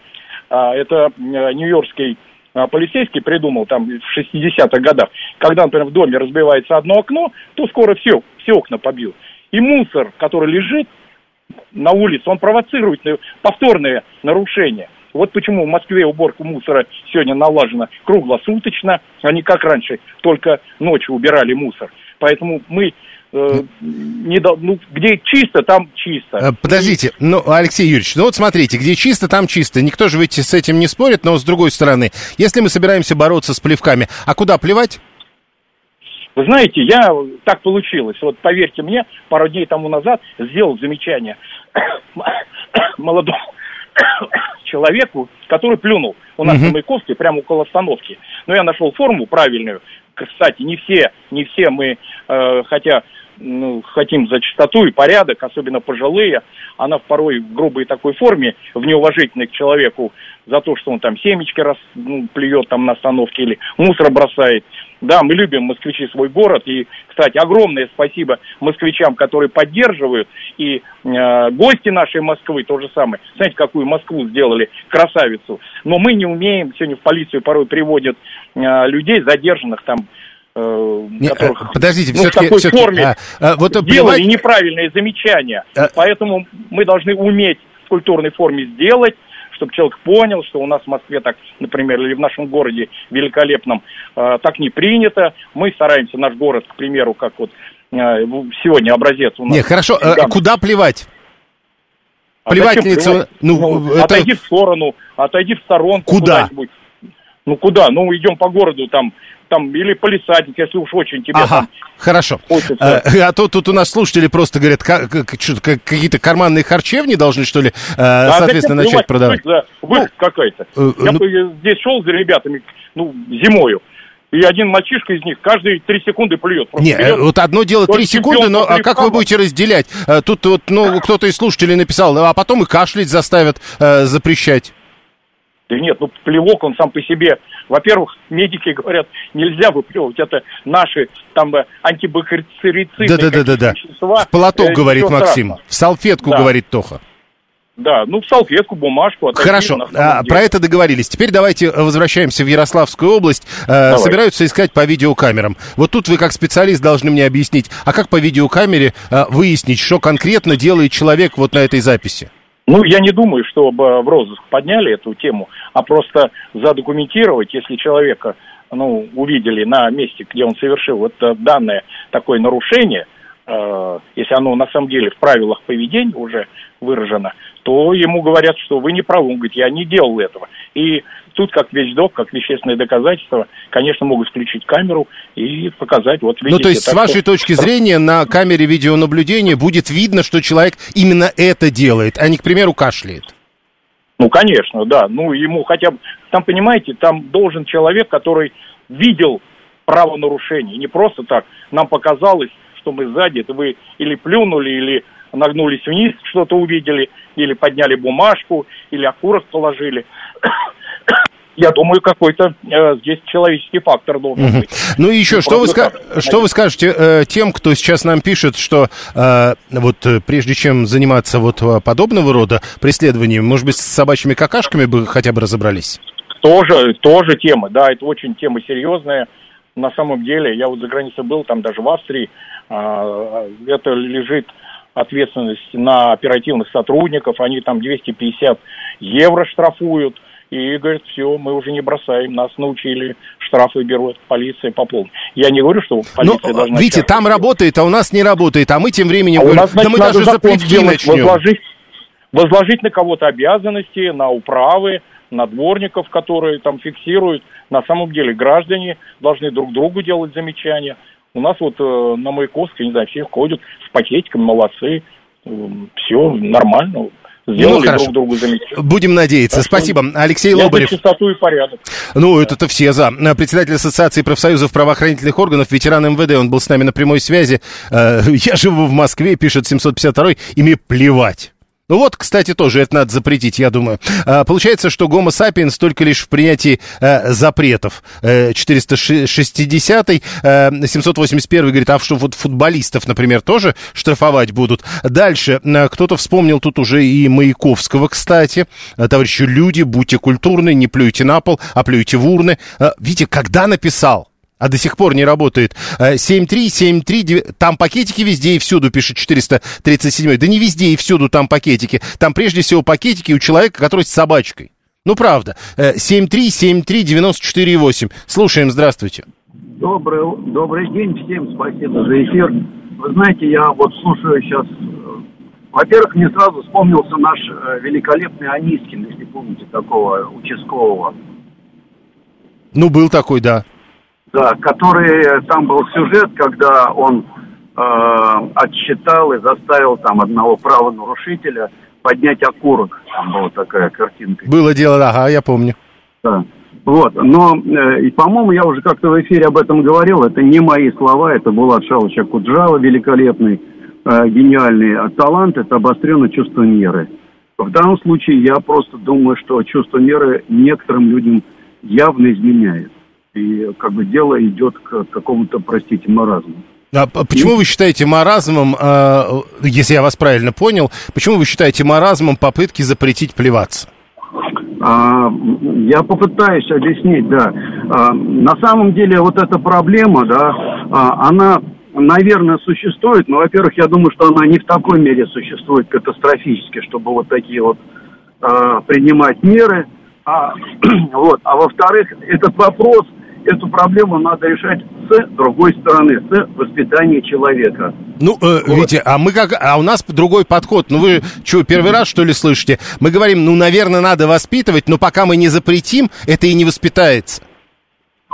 А, это э, нью-йоркский полицейский придумал там в 60-х годах. Когда, например, в доме разбивается одно окно, то скоро все, все окна побьют. И мусор, который лежит на улице, он провоцирует повторные нарушения. Вот почему в Москве уборка мусора сегодня налажена круглосуточно, а не как раньше, только ночью убирали мусор. Поэтому мы не дол- ну, где чисто, там чисто.
Э, подождите, ну, Алексей Юрьевич, ну вот смотрите, где чисто, там чисто. Никто же ведь с этим не спорит, но с другой стороны, если мы собираемся бороться с плевками, а куда плевать?
Вы знаете, я так получилось. Вот поверьте мне, пару дней тому назад сделал замечание *coughs* молодому *coughs* человеку, который плюнул у нас угу. на Маяковке, прямо около остановки. Но я нашел форму правильную. Кстати, не все, не все мы, э, хотя ну, хотим за чистоту и порядок, особенно пожилые, она в порой в грубой такой форме, в неуважительной к человеку, за то, что он там семечки раз, ну, плюет там на остановке или мусор бросает. Да, мы любим москвичи свой город. И, кстати, огромное спасибо москвичам, которые поддерживают. И э, гости нашей Москвы то же самое. Знаете, какую Москву сделали, красавицу. Но мы не умеем, сегодня в полицию порой приводят э, людей, задержанных там
э, которых, подождите,
ну, все-таки,
в такой
форме
а, а, вот
делали
плевать...
неправильные замечания. А... Поэтому мы должны уметь в культурной форме сделать, чтобы человек понял, что у нас в Москве так, например, или в нашем городе великолепном, э, так не принято. Мы стараемся наш город, к примеру, как вот э, сегодня образец у нас.
Не, хорошо, э, куда плевать?
А Плевательница, ну, ну это... отойди в сторону, отойди в сторонку.
Куда?
Ну куда? Ну идем по городу там там, или полисадник, если уж очень тебе
ага,
там
хорошо.
хочется.
А, а то тут у нас слушатели просто говорят, как, какие-то карманные харчевни должны, что ли, э, да, соответственно, начать продавать.
За выход ну, какая-то. Э, Я ну... здесь шел за ребятами, ну, зимою. И один мальчишка из них каждые три секунды плюет.
Не, вперед. вот одно дело три секунды, но а как вы будете разделять? Тут вот, ну, кто-то из слушателей написал, а потом и кашлять заставят э, запрещать.
Да нет, ну плевок, он сам по себе. Во-первых, медики говорят, нельзя выплевывать, это наши там э, антибактерицидные
да, да, да, да, да. В платок, э, говорит Максим, в салфетку, да. говорит Тоха.
Да, ну в салфетку, бумажку.
Отойти, Хорошо, а, про это договорились. Теперь давайте возвращаемся в Ярославскую область. Э, собираются искать по видеокамерам. Вот тут вы как специалист должны мне объяснить, а как по видеокамере э, выяснить, что конкретно делает человек вот на этой записи?
Ну, я не думаю, чтобы в розыск подняли эту тему, а просто задокументировать, если человека ну, увидели на месте, где он совершил вот данное такое нарушение, э, если оно на самом деле в правилах поведения уже выражено, то ему говорят, что вы не правы. Он говорит, я не делал этого. И тут как вещдок, как вещественное доказательство, конечно, могут включить камеру и показать. Вот,
видите, ну, то есть, с вашей что... точки зрения, на камере видеонаблюдения будет видно, что человек именно это делает, а не, к примеру, кашляет?
Ну, конечно, да. Ну, ему хотя бы... Там, понимаете, там должен человек, который видел правонарушение. Не просто так. Нам показалось, что мы сзади, это вы или плюнули, или нагнулись вниз, что-то увидели, или подняли бумажку, или окурок положили *coughs* я думаю, какой-то э, здесь человеческий фактор должен угу. быть.
Ну и еще, что вы, ска- что вы скажете э, тем, кто сейчас нам пишет, что э, вот э, прежде чем заниматься вот э, подобного рода преследованием, может быть, с собачьими какашками бы хотя бы разобрались?
Тоже, тоже тема, да, это очень тема серьезная. на самом деле, я вот за границей был, там даже в Австрии, это лежит ответственность на оперативных сотрудников, они там 250 евро штрафуют, и говорят, все, мы уже не бросаем, нас научили, штрафы берут, полиция по полной. Я не говорю, что полиция
ну,
должна...
Видите, там работает, а у нас не работает, а мы тем временем
а
говорим,
у нас, значит,
да мы даже за
закон
плевки
сделать,
начнем.
Возложить, возложить на кого-то обязанности, на управы, на дворников, которые там фиксируют. На самом деле граждане должны друг другу делать замечания. У нас вот э, на Маяковской, не знаю, все ходят с пакетиком, молодцы, э, все нормально. Сделали
ну, хорошо.
друг другу.
Будем надеяться.
Так
Спасибо. Алексей
Я
Лобарев.
за чистоту и порядок.
Ну, это-то все за. Председатель Ассоциации профсоюзов правоохранительных органов, ветеран МВД, он был с нами на прямой связи. Э, *laughs* Я живу в Москве, пишет 752 и мне плевать. Ну вот, кстати, тоже это надо запретить, я думаю. А, получается, что гомо сапиенс только лишь в принятии а, запретов. А, 460 а, 781 говорит, а что вот футболистов, например, тоже штрафовать будут? Дальше, а, кто-то вспомнил тут уже и Маяковского, кстати. А, товарищи, люди, будьте культурны, не плюйте на пол, а плюйте в урны. А, видите, когда написал? А до сих пор не работает. 73739, там пакетики везде и всюду, пишет 437. Да не везде и всюду там пакетики. Там прежде всего пакетики у человека, который с собачкой. Ну, правда. 7373948. Слушаем, здравствуйте.
Добрый, добрый день всем, спасибо за эфир. Вы знаете, я вот слушаю сейчас... Во-первых, мне сразу вспомнился наш великолепный Анискин, если помните, такого участкового.
Ну, был такой, да.
Да, который там был сюжет, когда он э, отсчитал и заставил там одного правонарушителя поднять окурок. Там была такая картинка.
Было дело, да, ага, я помню.
Да. Вот, но, э, и, по-моему, я уже как-то в эфире об этом говорил, это не мои слова, это Булат Шалыча Куджава, великолепный, э, гениальный а талант, это обостренное чувство меры. В данном случае я просто думаю, что чувство меры некоторым людям явно изменяет. И как бы дело идет к какому-то, простите, маразму.
А почему вы считаете маразмом, э, если я вас правильно понял, почему вы считаете маразмом попытки запретить плеваться?
А, я попытаюсь объяснить, да. А, на самом деле вот эта проблема, да, а, она, наверное, существует, но, во-первых, я думаю, что она не в такой мере существует катастрофически, чтобы вот такие вот принимать меры. А, *clears throat* вот. а во-вторых, этот вопрос – эту проблему надо решать с другой стороны, с воспитания человека.
Ну, э, вот. Витя, а мы как, а у нас другой подход. Ну вы что, первый раз что ли слышите? Мы говорим, ну, наверное, надо воспитывать, но пока мы не запретим, это и не воспитается.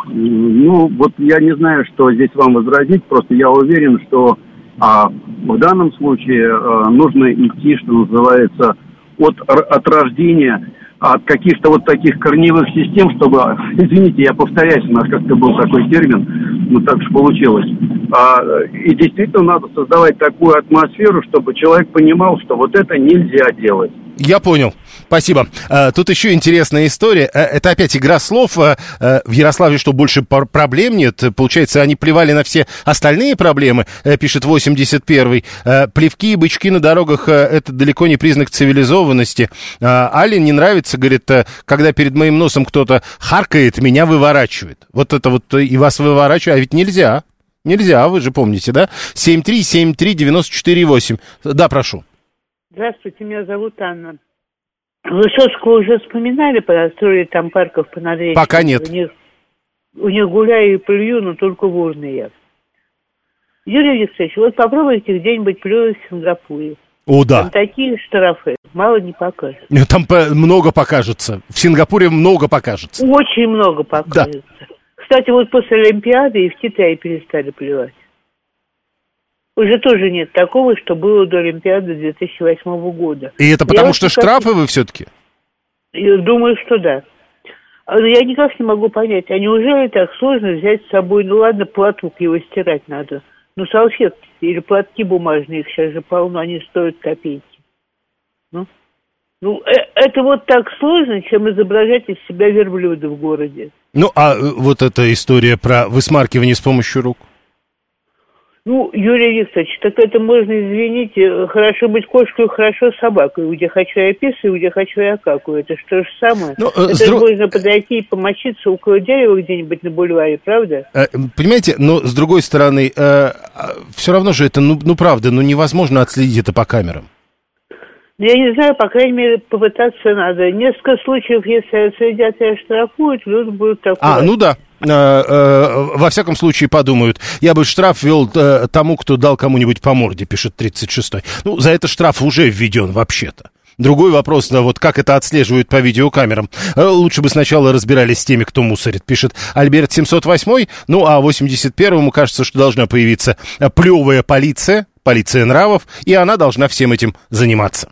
Ну, вот я не знаю, что здесь вам возразить, просто я уверен, что а, в данном случае а, нужно идти, что называется, от, от рождения от каких-то вот таких корневых систем, чтобы, *laughs* извините, я повторяюсь, у нас как-то был такой термин, ну так же получилось. А, и действительно надо создавать такую атмосферу, чтобы человек понимал, что вот это нельзя делать.
Я понял. Спасибо. А, тут еще интересная история. А, это опять игра слов. А, в Ярославле что, больше проблем нет? Получается, они плевали на все остальные проблемы, пишет 81-й. Плевки и бычки на дорогах – это далеко не признак цивилизованности. Али не нравится, говорит, когда перед моим носом кто-то харкает, меня выворачивает. Вот это вот и вас выворачивает, а ведь нельзя. Нельзя, вы же помните, да? 7373948. Да, прошу.
Здравствуйте, меня зовут Анна. Высоцкого уже вспоминали, построили там парков по Наречью.
Пока нет.
У них, у них гуляю и плюю, но только в урны я. Юрий Алексеевич, вот попробуйте где-нибудь плюнуть в Сингапуре.
О, да.
Там такие штрафы мало не покажут.
Там много покажется. В Сингапуре много покажется.
Очень много покажется. Да. Кстати, вот после Олимпиады и в Китае перестали плевать. Уже тоже нет такого, что было до Олимпиады 2008 года.
И это потому, я что штрафы вы все-таки?
Я думаю, что да. Но я никак не могу понять, а неужели так сложно взять с собой, ну ладно, платок его стирать надо, ну салфетки или платки бумажные, их сейчас же полно, они стоят копейки. Ну, ну э, это вот так сложно, чем изображать из себя верблюда в городе.
Ну, а э, вот эта история про высмаркивание с помощью рук?
Ну, Юрий Викторович, так это можно, извините, хорошо быть кошкой, хорошо собакой. Где хочу я писаю, где хочу я какаю. Это что же самое?
Ну, э,
это
с друг-
можно подойти и помочиться около дерева где-нибудь на бульваре, правда?
Э, Понимаете, но с другой стороны, все равно же это, ну, ну правда, ну невозможно отследить это по камерам.
Я не знаю, по крайней мере, попытаться надо. Несколько случаев, если отследят и оштрафуют, люди будут такое.
А, ну да. Э, э, во всяком случае подумают, я бы штраф ввел э, тому, кто дал кому-нибудь по морде, пишет 36-й. Ну, за это штраф уже введен вообще-то. Другой вопрос, да, вот как это отслеживают по видеокамерам. Лучше бы сначала разбирались с теми, кто мусорит, пишет Альберт 708. Ну, а 81-му кажется, что должна появиться плевая полиция, полиция нравов, и она должна всем этим заниматься.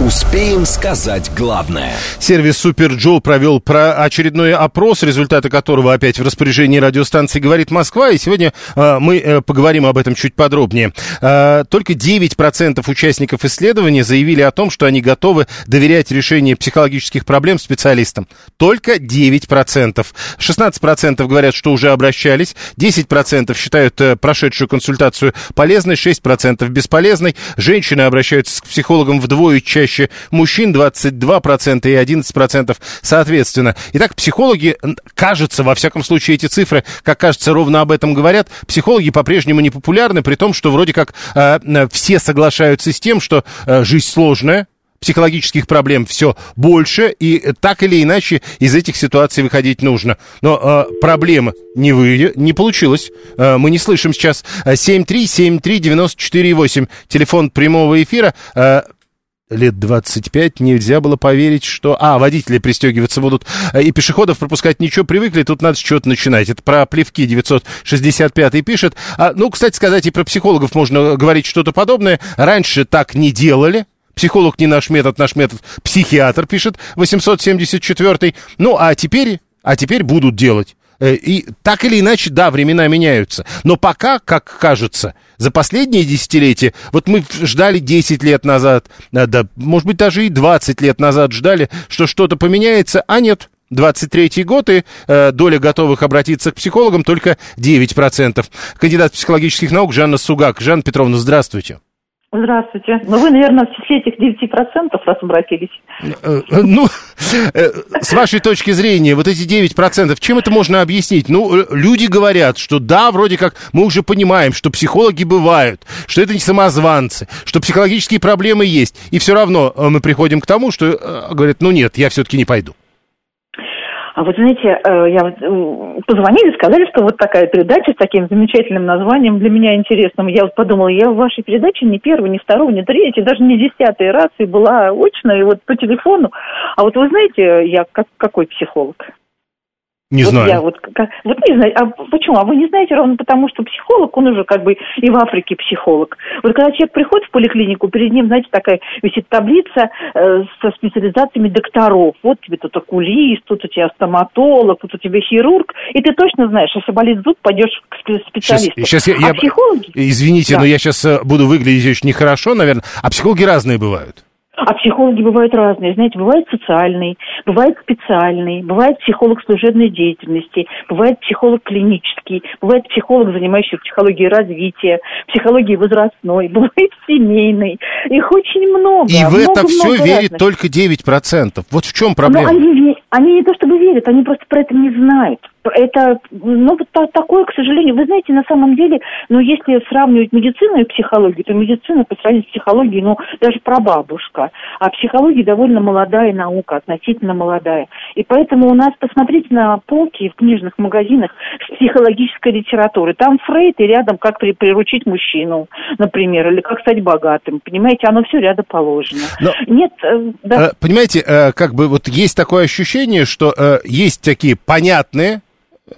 Успеем сказать главное.
Сервис Супер Джо провел про очередной опрос, результаты которого опять в распоряжении радиостанции «Говорит Москва». И сегодня э, мы э, поговорим об этом чуть подробнее. Э, только 9% участников исследования заявили о том, что они готовы доверять решению психологических проблем специалистам. Только 9%. 16% говорят, что уже обращались. 10% считают э, прошедшую консультацию полезной. 6% бесполезной. Женщины обращаются к психологам вдвое чаще мужчин 22% и 11% соответственно. Итак, психологи, кажется, во всяком случае, эти цифры, как кажется, ровно об этом говорят. Психологи по-прежнему не популярны, при том, что вроде как э, э, все соглашаются с тем, что э, жизнь сложная, психологических проблем все больше, и так или иначе из этих ситуаций выходить нужно. Но э, проблемы не, вы, не получилось. Э, мы не слышим сейчас э, 7373948, телефон прямого эфира. Э, лет 25 нельзя было поверить, что... А, водители пристегиваться будут. э, И пешеходов пропускать ничего привыкли, тут надо с чего-то начинать. Это про плевки 965 пишет. А, ну, кстати сказать, и про психологов можно говорить что-то подобное. Раньше так не делали. Психолог не наш метод, наш метод психиатр, пишет 874 Ну, а теперь, а теперь будут делать. Э, И так или иначе, да, времена меняются. Но пока, как кажется, за последние десятилетия, вот мы ждали 10 лет назад, э, да, может быть, даже и 20 лет назад ждали, что что-то поменяется, а нет. 23 год и э, доля готовых обратиться к психологам только 9%. Кандидат психологических наук Жанна Сугак. Жанна Петровна, здравствуйте.
Здравствуйте. Ну, вы, наверное, в числе этих 9% раз обратились.
Э, э, Ну, э, с вашей точки зрения, вот эти 9%, чем это можно объяснить? Ну, люди говорят, что да, вроде как мы уже понимаем, что психологи бывают, что это не самозванцы, что психологические проблемы есть. И все равно мы приходим к тому, что говорят, ну нет, я все-таки не пойду.
А вот, знаете, э, я позвонили, сказали, что вот такая передача с таким замечательным названием для меня интересным. Я вот подумала, я в вашей передаче ни первый, ни второй, ни третий, даже не десятый раз и была очно, и вот по телефону. А вот вы знаете, я как, какой психолог?
Не
вот
знаю.
Я вот, как- вот не знаю, а почему? А вы не знаете ровно потому, что психолог, он уже как бы и в Африке психолог. Вот когда человек приходит в поликлинику, перед ним, знаете, такая висит таблица э, со специализациями докторов. Вот тебе тут окулист, тут у тебя стоматолог, тут у тебя хирург, и ты точно знаешь, если болит зуб, пойдешь к спе-
Сейчас,
специалисту.
сейчас я,
а
я-
психологи?
Извините,
Да.
но я сейчас буду выглядеть очень нехорошо, наверное. А психологи разные бывают.
А психологи бывают разные. Знаете, бывает социальный, бывает специальный, бывает психолог служебной деятельности, бывает психолог клинический, бывает психолог, занимающийся психологией развития, психологией возрастной, *laughs* бывает семейный. Их очень много.
И в это
много-много
все верит
разных.
только 9%. Вот в чем
Но
проблема?
они, ве- они не то чтобы верят, они просто про это не знают. Это, ну, такое, к сожалению, вы знаете, на самом деле, ну, если сравнивать медицину и психологию, то медицина по сравнению с психологией, ну, даже прабабушка. А психология довольно молодая наука, относительно молодая. И поэтому у нас, посмотрите на полки в книжных магазинах с психологической литературой. Там Фрейд и рядом как при- приручить мужчину, например, или как стать богатым. Понимаете, оно все рядом положено.
Но-
Нет, э, да.
Э, Понимаете, э, как бы вот есть такое ощущение, что э, есть такие понятные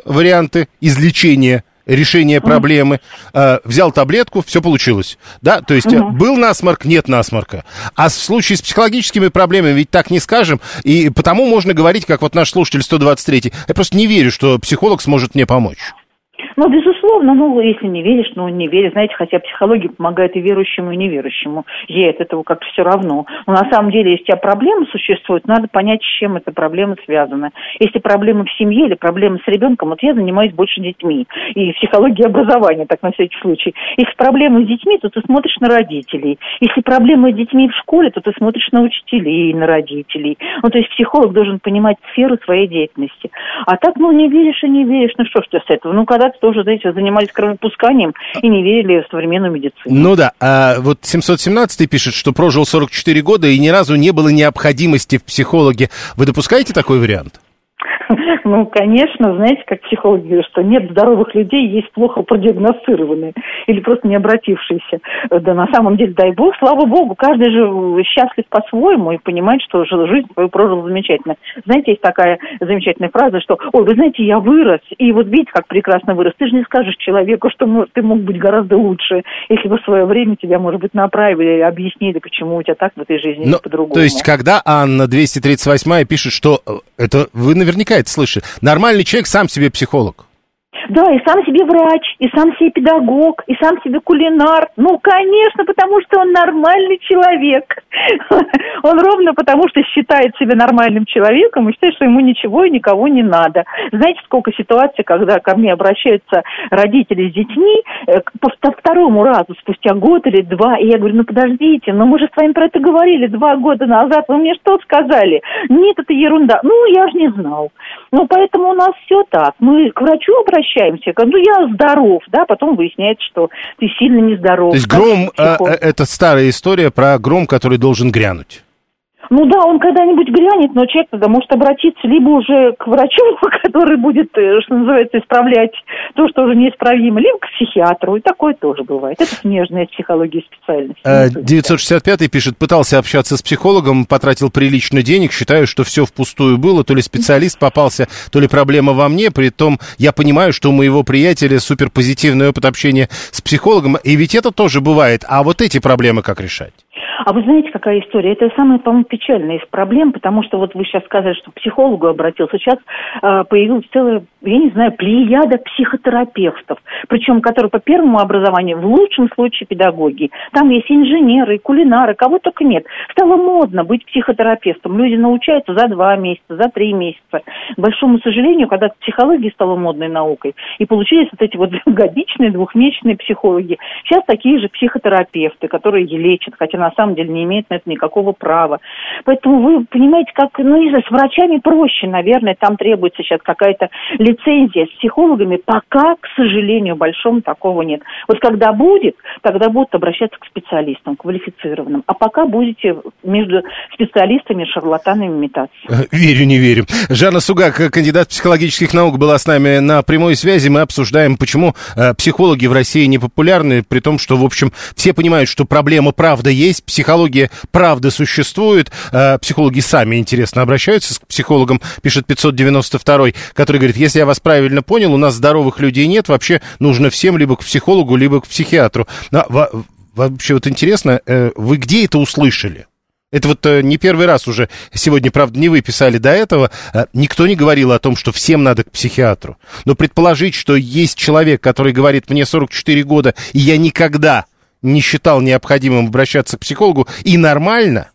варианты излечения решения проблемы. Э, взял таблетку, все получилось. Да, то есть
Мгм.
был насморк, нет насморка. А в случае с психологическими проблемами ведь так не скажем. И потому можно говорить, как вот наш слушатель 123. Я просто не верю, что психолог сможет мне помочь.
Ну, безусловно, ну, если не веришь, ну, не веришь. Знаете, хотя психология помогает и верующему, и неверующему. Ей от этого как-то все равно. Но на самом деле, если у тебя проблемы существуют, надо понять, с чем эта проблема связана. Если проблемы в семье или проблемы с ребенком, вот я занимаюсь больше детьми. И психологией образования, так на всякий случай. Если проблемы с детьми, то ты смотришь на родителей. Если проблемы с детьми в школе, то ты смотришь на учителей, на родителей. Ну, то есть психолог должен понимать сферу своей деятельности. А так, ну, не веришь и не веришь, ну что ж ты с этого? Ну, когда-то тоже, знаете, занимались кровопусканием и не верили в современную медицину.
Ну да, а вот 717 пишет, что прожил 44 года и ни разу не было необходимости в психологе. Вы допускаете такой вариант? *laughs*
Ну, конечно, знаете, как психологи говорят, что нет здоровых людей, есть плохо продиагностированные или просто не обратившиеся. Да на самом деле, дай бог, слава богу, каждый же счастлив по-своему и понимает, что жизнь свою прожил замечательно. Знаете, есть такая замечательная фраза, что, ой, вы знаете, я вырос, и вот видите, как прекрасно вырос. Ты же не скажешь человеку, что ну, ты мог быть гораздо лучше, если бы в свое время тебя, может быть, направили, объяснили, почему у тебя так в этой жизни,
Но,
по-другому.
То есть, когда Анна 238 пишет, что э, это вы наверняка это слышали, нормальный человек сам себе психолог.
Да, и сам себе врач, и сам себе педагог, и сам себе кулинар. Ну, конечно, потому что он нормальный человек. *laughs* Он ровно потому, что считает себя нормальным человеком и считает, что ему ничего и никого не надо. Знаете, сколько ситуаций, когда ко мне обращаются родители с детьми э, по второму разу, спустя год или два, и я говорю, ну подождите, ну мы же с вами про это говорили два года назад, вы мне что сказали? Нет, это ерунда. Ну, я же не знал. Ну, поэтому у нас все так. Мы к врачу обращаемся, ну, я здоров, да, потом выясняется, что ты сильно нездоров.
То есть гром, э, э, это старая история про гром, который должен грянуть.
Ну да, он когда-нибудь грянет, но человек тогда может обратиться либо уже к врачу, *laughs* который будет, э, что называется, исправлять то, что уже неисправимо, либо к психиатру. И такое тоже бывает. Это смежная психология специальность.
965-й пишет, пытался общаться с психологом, потратил прилично денег, считаю, что все впустую было, то ли специалист попался, то ли проблема во мне, при том я понимаю, что у моего приятеля суперпозитивный опыт общения с психологом, и ведь это тоже бывает. А вот эти проблемы как решать?
А вы знаете, какая история? Это самая, по-моему, печальная из проблем, потому что вот вы сейчас сказали, что к психологу обратился. Сейчас э, появилась целая, я не знаю, плеяда психотерапевтов, причем которые по первому образованию, в лучшем случае педагоги. Там есть инженеры, кулинары, кого только нет. Стало модно быть психотерапевтом. Люди научаются за два месяца, за три месяца. К большому сожалению, когда психология стала модной наукой, и получились вот эти вот *laughs* годичные, двухмесячные психологи. Сейчас такие же психотерапевты, которые лечат, хотя на самом деле не имеют на это никакого права. Поэтому вы понимаете, как, ну, не знаю, с врачами проще, наверное, там требуется сейчас какая-то лицензия с психологами, пока, к сожалению, большому такого нет. Вот когда будет, тогда будут обращаться к специалистам, квалифицированным. А пока будете между специалистами шарлатанами метаться.
Э, верю, не верю. Жанна Сугак, кандидат психологических наук, была с нами на прямой связи. Мы обсуждаем, почему э, психологи в России не популярны, при том, что, в общем, все понимают, что проблема правда есть, психология правда существует. Э, психологи сами, интересно, обращаются к психологам, пишет 592, который говорит, если я вас правильно понял, у нас здоровых людей нет, вообще нужно всем либо к психологу, либо к психиатру. Но, вообще вот интересно, э, вы где это услышали? Это вот э, не первый раз уже сегодня, правда, не вы писали до этого. Никто не говорил о том, что всем надо к психиатру. Но предположить, что есть человек, который говорит, мне 44 года, и я никогда не считал необходимым обращаться к психологу, и нормально,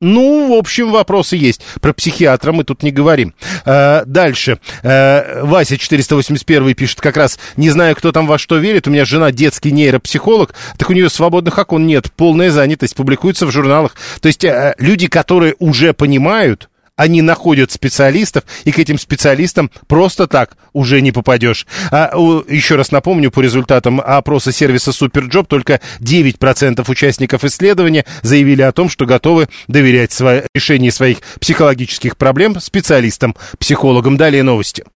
ну, в общем, вопросы есть. Про психиатра мы тут не говорим. А, дальше. А, Вася 481 пишет как раз, не знаю, кто там во что верит, у меня жена детский нейропсихолог, так у нее свободных окон нет, полная занятость, публикуется в журналах. То есть а, люди, которые уже понимают, они находят специалистов, и к этим специалистам просто так уже не попадешь. А, еще раз напомню, по результатам опроса сервиса Superjob только 9% участников исследования заявили о том, что готовы доверять свое, решение своих психологических проблем специалистам, психологам. Далее новости.